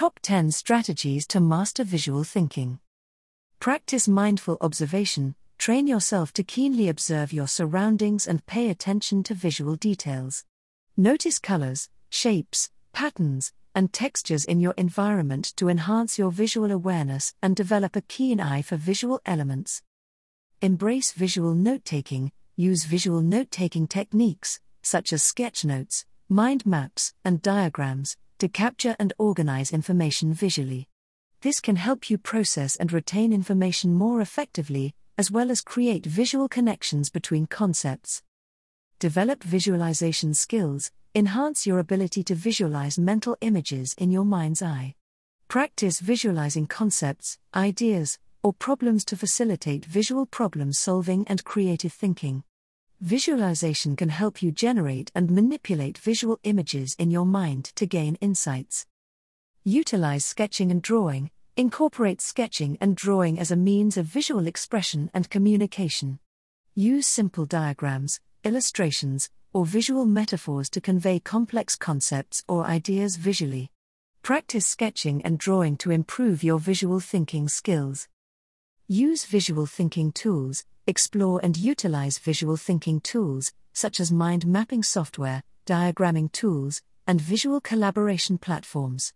Top 10 Strategies to Master Visual Thinking. Practice mindful observation, train yourself to keenly observe your surroundings and pay attention to visual details. Notice colors, shapes, patterns, and textures in your environment to enhance your visual awareness and develop a keen eye for visual elements. Embrace visual note taking, use visual note taking techniques, such as sketch notes, mind maps, and diagrams, to capture and organize information visually. This can help you process and retain information more effectively, as well as create visual connections between concepts. Develop visualization skills, enhance your ability to visualize mental images in your mind's eye. Practice visualizing concepts, ideas, or problems to facilitate visual problem solving and creative thinking. Visualization can help you generate and manipulate visual images in your mind to gain insights. Utilize sketching and drawing, incorporate sketching and drawing as a means of visual expression and communication. Use simple diagrams, illustrations, or visual metaphors to convey complex concepts or ideas visually. Practice sketching and drawing to improve your visual thinking skills. Use visual thinking tools, explore and utilize visual thinking tools, such as mind mapping software, diagramming tools, and visual collaboration platforms.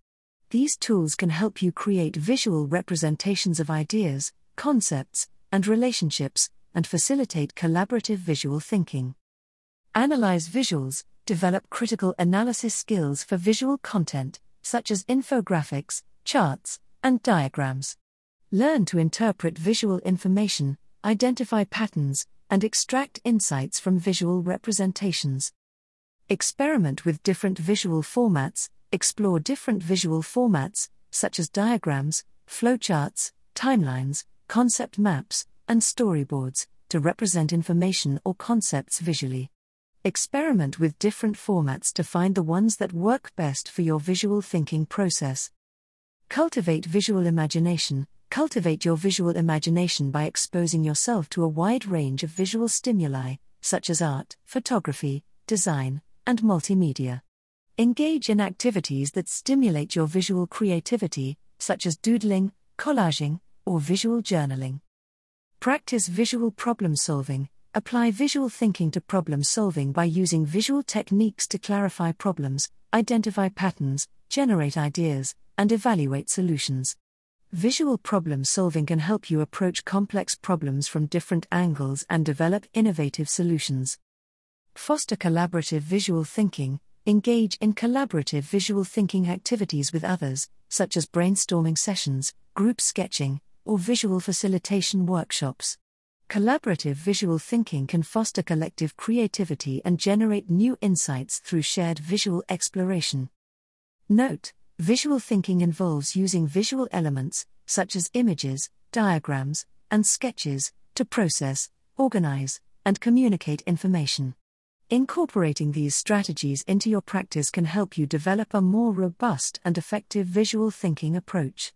These tools can help you create visual representations of ideas, concepts, and relationships, and facilitate collaborative visual thinking. Analyze visuals, develop critical analysis skills for visual content, such as infographics, charts, and diagrams. Learn to interpret visual information, identify patterns, and extract insights from visual representations. Experiment with different visual formats, explore different visual formats, such as diagrams, flowcharts, timelines, concept maps, and storyboards, to represent information or concepts visually. Experiment with different formats to find the ones that work best for your visual thinking process. Cultivate visual imagination, Cultivate your visual imagination by exposing yourself to a wide range of visual stimuli, such as art, photography, design, and multimedia. Engage in activities that stimulate your visual creativity, such as doodling, collaging, or visual journaling. Practice visual problem solving. Apply visual thinking to problem solving by using visual techniques to clarify problems, identify patterns, generate ideas, and evaluate solutions. Visual problem solving can help you approach complex problems from different angles and develop innovative solutions. Foster collaborative visual thinking, engage in collaborative visual thinking activities with others, such as brainstorming sessions, group sketching, or visual facilitation workshops. Collaborative visual thinking can foster collective creativity and generate new insights through shared visual exploration. Note Visual thinking involves using visual elements, such as images, diagrams, and sketches, to process, organize, and communicate information. Incorporating these strategies into your practice can help you develop a more robust and effective visual thinking approach.